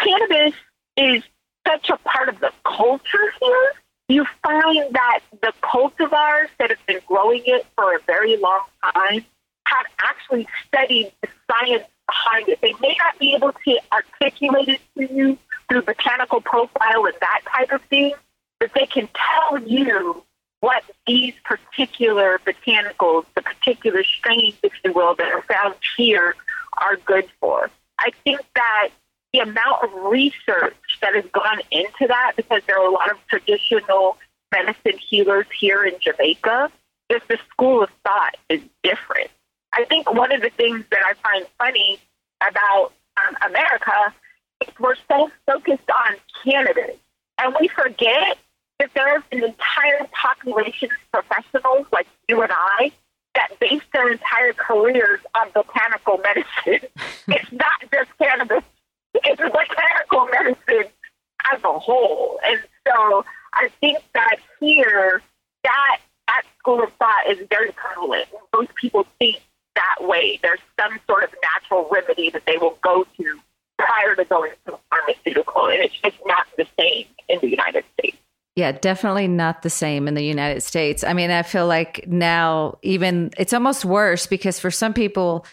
cannabis is such a part of the culture here, you find that the cultivars that have been growing it for a very long time have actually studied the science behind it. They may not be able to articulate it to you through botanical profile and that type of thing, but they can tell you what these particular botanicals, the particular strains, if you will, that are found here are good for. I think that the amount of research that has gone into that, because there are a lot of traditional medicine healers here in Jamaica, just the school of thought is different. I think one of the things that I find funny about um, America is we're so focused on cannabis, and we forget that there's an entire population of professionals like you and I that base their entire careers on botanical medicine. it's not just cannabis it's botanical medicine as a whole. And so I think that here, that that school of thought is very prevalent. Most people think that way. There's some sort of natural remedy that they will go to prior to going to pharmaceutical, and it's just not the same in the United States. Yeah, definitely not the same in the United States. I mean, I feel like now even it's almost worse because for some people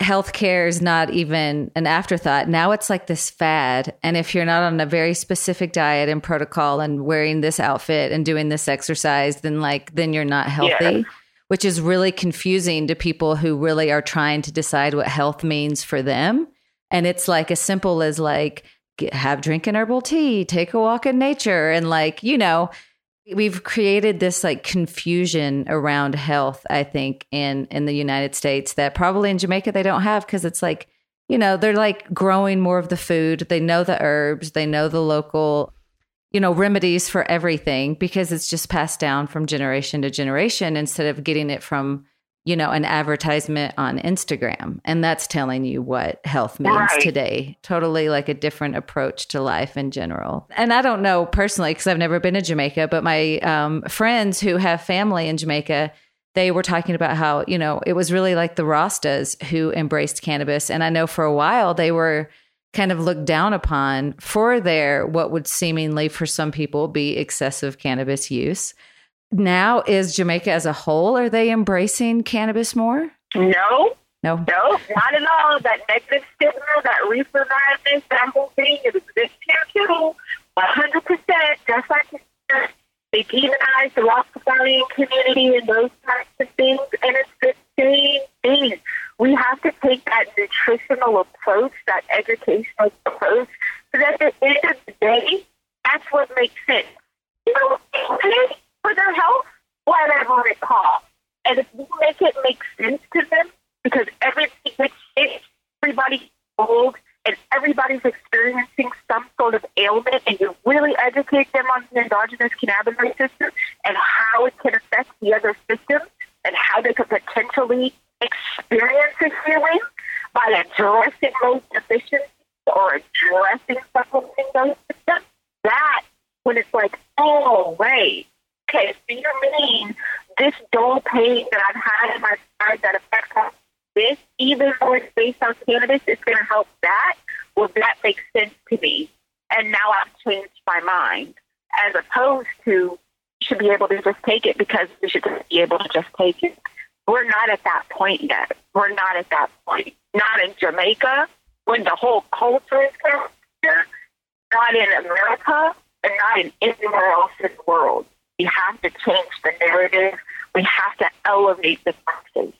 healthcare is not even an afterthought. Now it's like this fad. And if you're not on a very specific diet and protocol and wearing this outfit and doing this exercise, then like then you're not healthy. Yeah. Which is really confusing to people who really are trying to decide what health means for them. And it's like as simple as like get, have drink an herbal tea, take a walk in nature, and like, you know, We've created this like confusion around health, I think, in in the United States that probably in Jamaica they don't have because it's like, you know, they're like growing more of the food. They know the herbs, they know the local, you know, remedies for everything because it's just passed down from generation to generation instead of getting it from you know, an advertisement on Instagram. And that's telling you what health means right. today. Totally like a different approach to life in general. And I don't know personally, because I've never been to Jamaica, but my um, friends who have family in Jamaica, they were talking about how, you know, it was really like the Rastas who embraced cannabis. And I know for a while they were kind of looked down upon for their what would seemingly for some people be excessive cannabis use now is Jamaica as a whole, are they embracing cannabis more? No. No. No, not at all. That negative stigma, that madness, that whole thing, exists here too. 100%, just like they demonize the Rastafarian community and those types of things, and it's the same thing. We have to take that nutritional approach, that educational approach, because at the end of the day, that's what makes sense. You know, for their health, whatever it costs. And if you make it make sense to them, because everything makes everybody's old and everybody's experiencing some sort of ailment, and you really educate them on the endogenous cannabinoid system and how it can affect the other systems and how they could potentially experience a healing by addressing those deficiencies or addressing supplementing those systems. That when it's like, oh wait, okay, so you mean this dull pain that I've had in my side that affects this, even though it's based on cannabis, is going to help that? Well, that makes sense to me. And now I've changed my mind, as opposed to you should be able to just take it because you should be able to just take it. We're not at that point yet. We're not at that point. Not in Jamaica, when the whole culture is here. Not in America, and not in anywhere else in the world. We have to change the narrative. We have to elevate the conversation.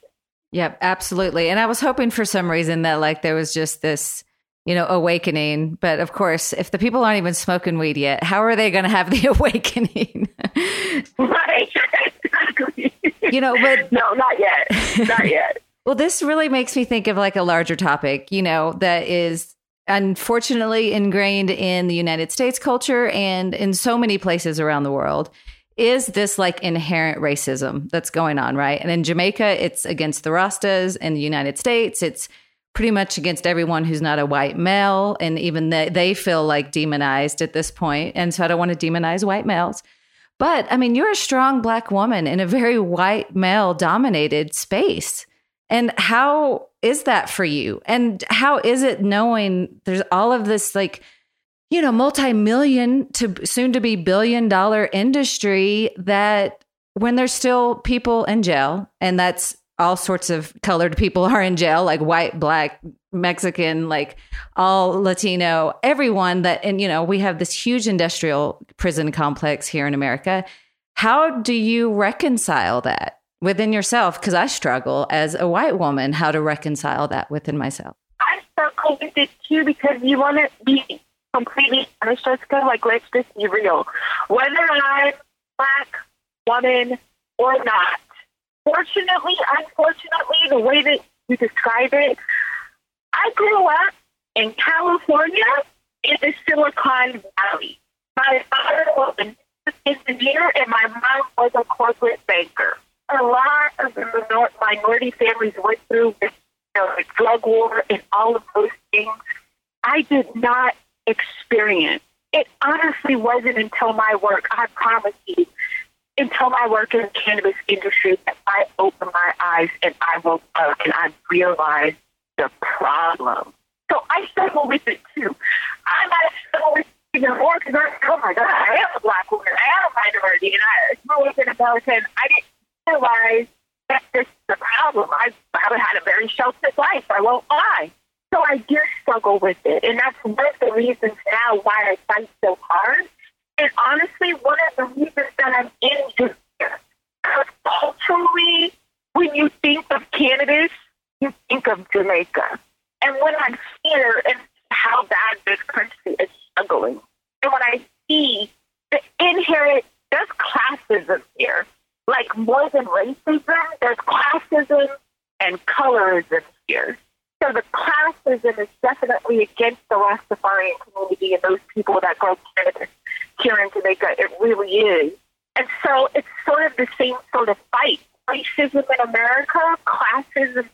Yep, absolutely. And I was hoping for some reason that like there was just this, you know, awakening. But of course, if the people aren't even smoking weed yet, how are they going to have the awakening? right. Exactly. You know, but no, not yet. Not yet. well, this really makes me think of like a larger topic, you know, that is unfortunately ingrained in the United States culture and in so many places around the world is this like inherent racism that's going on, right? And in Jamaica, it's against the Rastas. In the United States, it's pretty much against everyone who's not a white male. And even they, they feel like demonized at this point. And so I don't want to demonize white males. But I mean, you're a strong black woman in a very white male dominated space. And how is that for you? And how is it knowing there's all of this like you know, multi-million to soon to be billion dollar industry that when there's still people in jail and that's all sorts of colored people are in jail like white black mexican like all latino everyone that and you know we have this huge industrial prison complex here in america. How do you reconcile that within yourself? Because i struggle as a white woman how to reconcile that within myself. I struggle with it too because you want to be completely honest, Jessica, like let's just be real. Whether I'm black, woman, or not, fortunately, unfortunately, the way that you describe it, I grew up in California in the Silicon Valley. My father was an engineer and my mom was a corporate banker. A lot of the minority families went through this you know, the drug war and all of those things. I did not experience. It honestly wasn't until my work, I promise you, until my work in the cannabis industry that I opened my eyes and I woke up and I realized the problem. So I struggle with it too. I might struggle with it even more because I, oh my God, I am a black woman, I am a minority, and I grew up in America, and I didn't realize that this is the problem. I haven't had a very sheltered life, I won't lie. So I do struggle with it. And that's one of the reasons now why I fight so hard. And honestly, one of the reasons that I'm in here. Because culturally, when you think of cannabis, you think of Jamaica. And when I'm here and how bad this country is struggling, and when I see the inherent, there's classism here. Like more than racism, there's classism and colorism here. So the classism is definitely against the Rastafarian community and those people that grow cannabis here in Jamaica. It really is. And so it's sort of the same sort of fight. Racism in America, classism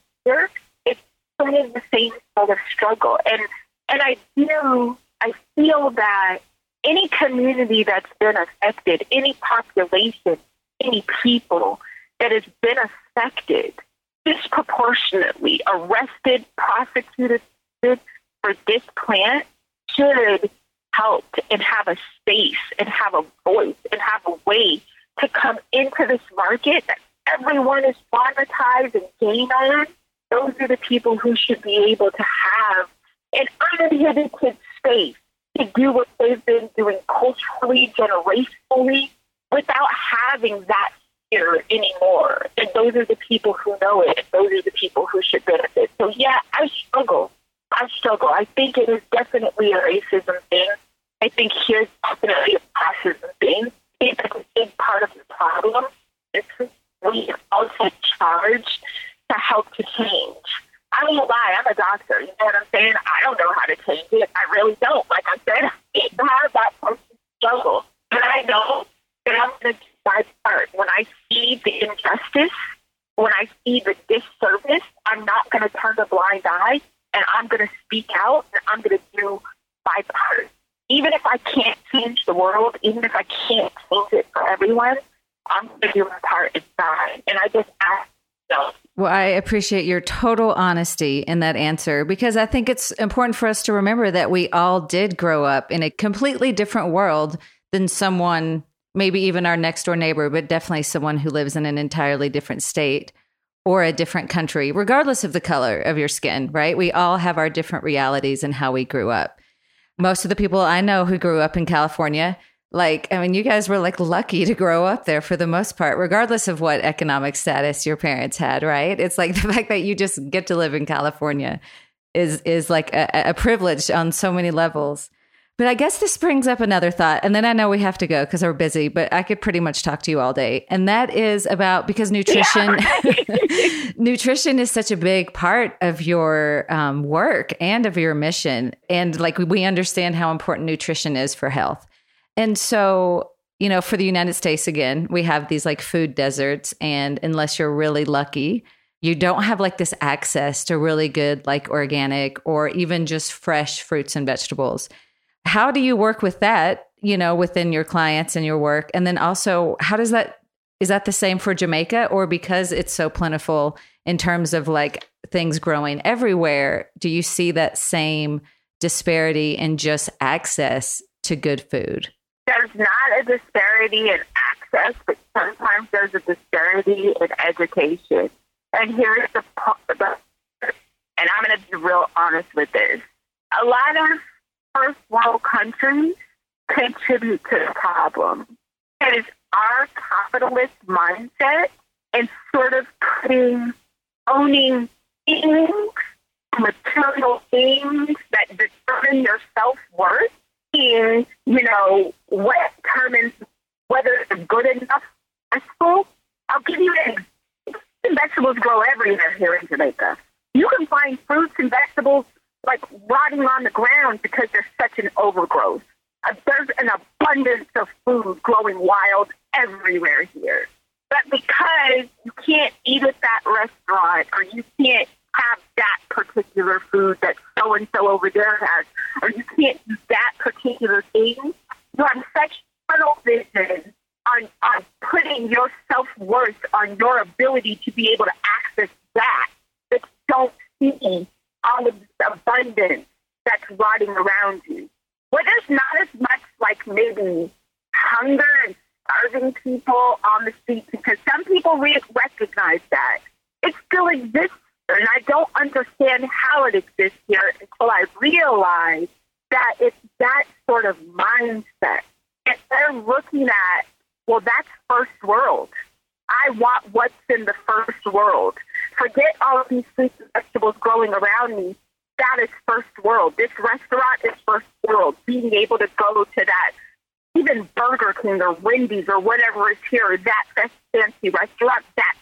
of the same sort of struggle. And and I do I feel that any community that's been affected, any population, any people that has been affected disproportionately arrested, prosecuted for this plant should help and have a space and have a voice and have a way to come into this market that everyone is monetized and gain on. Those are the people who should be able to have an uninhibited space to do what they've been doing culturally, generationally, without having that fear anymore. And those are the people who know it. And Those are the people who should benefit. So yeah, I struggle. I struggle. I think it is definitely a racism thing. I think here's definitely a classism thing. I think that's a big part of the problem. It's we also charged to help to change. I won't lie, I'm a doctor. You know what I'm saying? I don't know how to change it. I really don't. Like I said, I have that person struggle. And I know that I'm going to do my part. When I see the injustice, when I see the disservice, I'm not going to turn a blind eye and I'm going to speak out and I'm going to do my part. Even if I can't change the world, even if I can't change it for everyone, I'm going to do my part inside. And I just ask well, I appreciate your total honesty in that answer because I think it's important for us to remember that we all did grow up in a completely different world than someone maybe even our next door neighbor, but definitely someone who lives in an entirely different state or a different country, regardless of the color of your skin, right? We all have our different realities and how we grew up. Most of the people I know who grew up in California Like, I mean, you guys were like lucky to grow up there for the most part, regardless of what economic status your parents had, right? It's like the fact that you just get to live in California is is like a, a privilege on so many levels. But I guess this brings up another thought, and then I know we have to go because we're busy. But I could pretty much talk to you all day, and that is about because nutrition, yeah. nutrition is such a big part of your um, work and of your mission, and like we understand how important nutrition is for health. And so, you know, for the United States, again, we have these like food deserts. And unless you're really lucky, you don't have like this access to really good, like organic or even just fresh fruits and vegetables. How do you work with that, you know, within your clients and your work? And then also, how does that, is that the same for Jamaica or because it's so plentiful in terms of like things growing everywhere? Do you see that same disparity in just access to good food? There's not a disparity in access, but sometimes there's a disparity in education. And here's the, the and I'm going to be real honest with this. A lot of first world countries contribute to the problem. It is our capitalist mindset and sort of putting, owning things, material things that determine your self worth in, you know, what determines whether it's good enough vegetable. I'll give you an example. Vegetables grow everywhere here in Jamaica. You can find fruits and vegetables like rotting on the ground because there's such an overgrowth. Uh, there's an abundance of food growing wild everywhere here. But because you can't eat at that restaurant or you can't have that particular food that so and so over there has, or you can't do that particular thing. You have such tunnel vision on, on putting your self worth on your ability to be able to access that that you don't see all of this abundance that's rotting around you. Where there's not as much like maybe hunger and starving people on the street because some people re- recognize that. It still exists and I don't understand how it exists here until I realize that it's that sort of mindset. If they're looking at, well, that's first world. I want what's in the first world. Forget all of these fruits and vegetables growing around me. That is first world. This restaurant is first world. Being able to go to that, even Burger King or Wendy's or whatever is here, that fancy restaurant, that.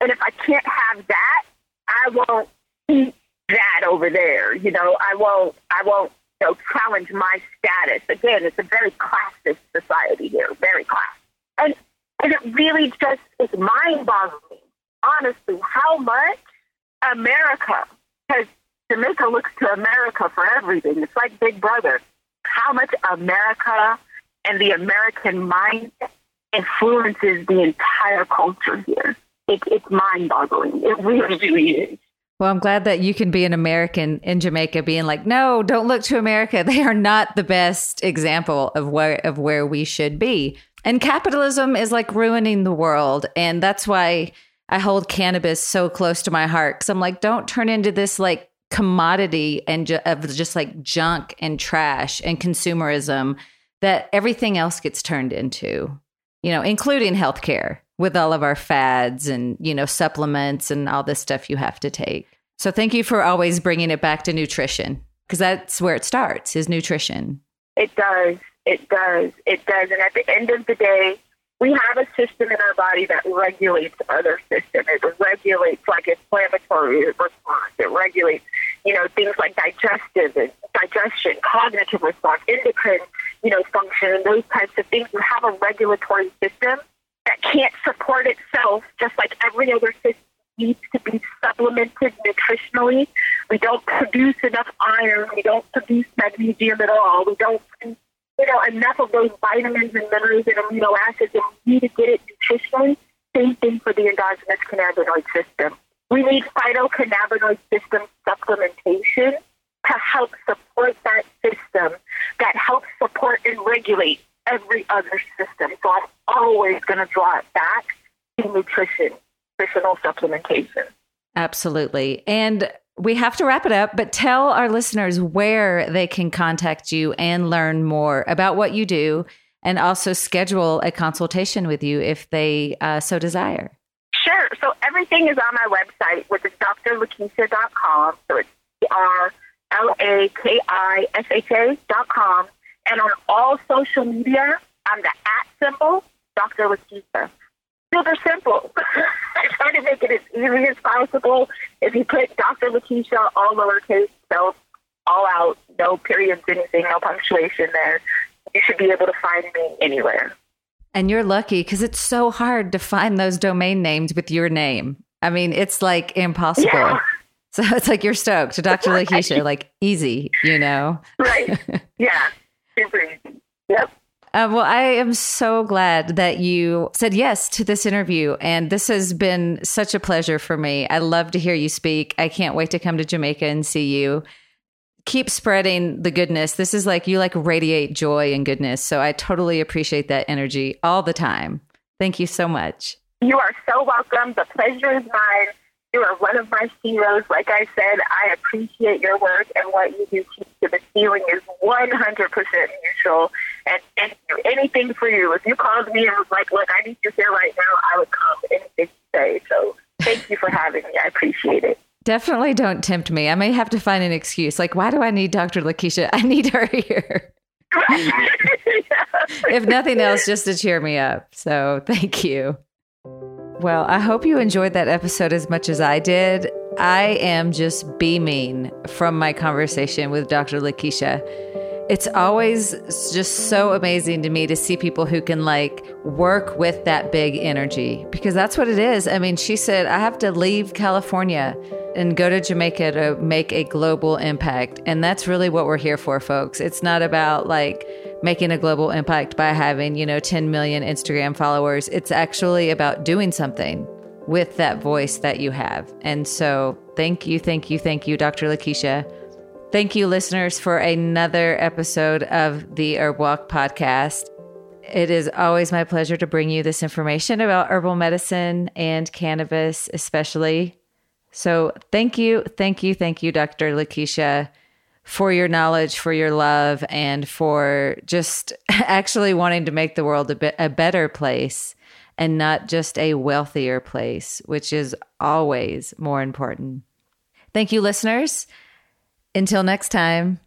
And if I can't have that, I won't eat that over there. You know, I won't. I won't. You know, challenge my status. Again, it's a very classist society here, very class, and and it really just is mind-boggling, honestly, how much America has. Jamaica looks to America for everything. It's like Big Brother. How much America and the American mind influences the entire culture here it, it's mind boggling. It really, really is. Well, I'm glad that you can be an American in Jamaica being like, no, don't look to America. They are not the best example of where of where we should be. And capitalism is like ruining the world. And that's why I hold cannabis so close to my heart. Cause I'm like, don't turn into this like commodity and ju- of just like junk and trash and consumerism that everything else gets turned into, you know, including healthcare with all of our fads and, you know, supplements and all this stuff you have to take. So thank you for always bringing it back to nutrition because that's where it starts is nutrition. It does. It does. It does. And at the end of the day, we have a system in our body that regulates other systems. It regulates like inflammatory response. It regulates, you know, things like digestive and digestion, cognitive response, endocrine, you know, function, and those types of things. You have a regulatory system that can't support itself, just like every other system needs to be supplemented nutritionally. We don't produce enough iron. We don't produce magnesium at all. We don't, you know, enough of those vitamins and minerals and amino acids, and we need to get it nutritionally. Same thing for the endogenous cannabinoid system. We need phytocannabinoid system supplementation to help support that system that helps support and regulate every other system. So I'm always going to draw it back to nutrition, nutritional supplementation. Absolutely. And we have to wrap it up, but tell our listeners where they can contact you and learn more about what you do and also schedule a consultation with you if they uh, so desire. Sure. So everything is on my website, which is drlakisha.com. So it's R L A K I S H A dot com. And on all social media, I'm the at symbol, Dr. Lakisha. Super simple. I try to make it as easy as possible. If you put Dr. Lakisha, all lowercase, spelled all out, no periods, anything, no punctuation there, you should be able to find me anywhere. And you're lucky because it's so hard to find those domain names with your name. I mean, it's like impossible. Yeah. So it's like you're stoked. Dr. Lakisha, like easy, you know? Right. Yeah. Super easy. Yep. Uh, well, I am so glad that you said yes to this interview. And this has been such a pleasure for me. I love to hear you speak. I can't wait to come to Jamaica and see you. Keep spreading the goodness. This is like you like radiate joy and goodness. So I totally appreciate that energy all the time. Thank you so much. You are so welcome. The pleasure is mine. You are one of my heroes. Like I said, I appreciate your work and what you do. The feeling is 100% neutral. And thank you. Anything for you. If you called me and was like, look, I need you here right now, I would come. Anything you say. So thank you for having me. I appreciate it. Definitely don't tempt me. I may have to find an excuse. Like, why do I need Dr. Lakisha? I need her here. if nothing else, just to cheer me up. So thank you. Well, I hope you enjoyed that episode as much as I did. I am just beaming from my conversation with Dr. Lakisha. It's always just so amazing to me to see people who can like work with that big energy because that's what it is. I mean, she said, I have to leave California and go to Jamaica to make a global impact. And that's really what we're here for, folks. It's not about like making a global impact by having, you know, 10 million Instagram followers. It's actually about doing something with that voice that you have. And so thank you, thank you, thank you, Dr. Lakisha. Thank you, listeners, for another episode of the Herb Walk podcast. It is always my pleasure to bring you this information about herbal medicine and cannabis, especially. So, thank you, thank you, thank you, Dr. Lakisha for your knowledge, for your love, and for just actually wanting to make the world a a better place and not just a wealthier place, which is always more important. Thank you, listeners. Until next time,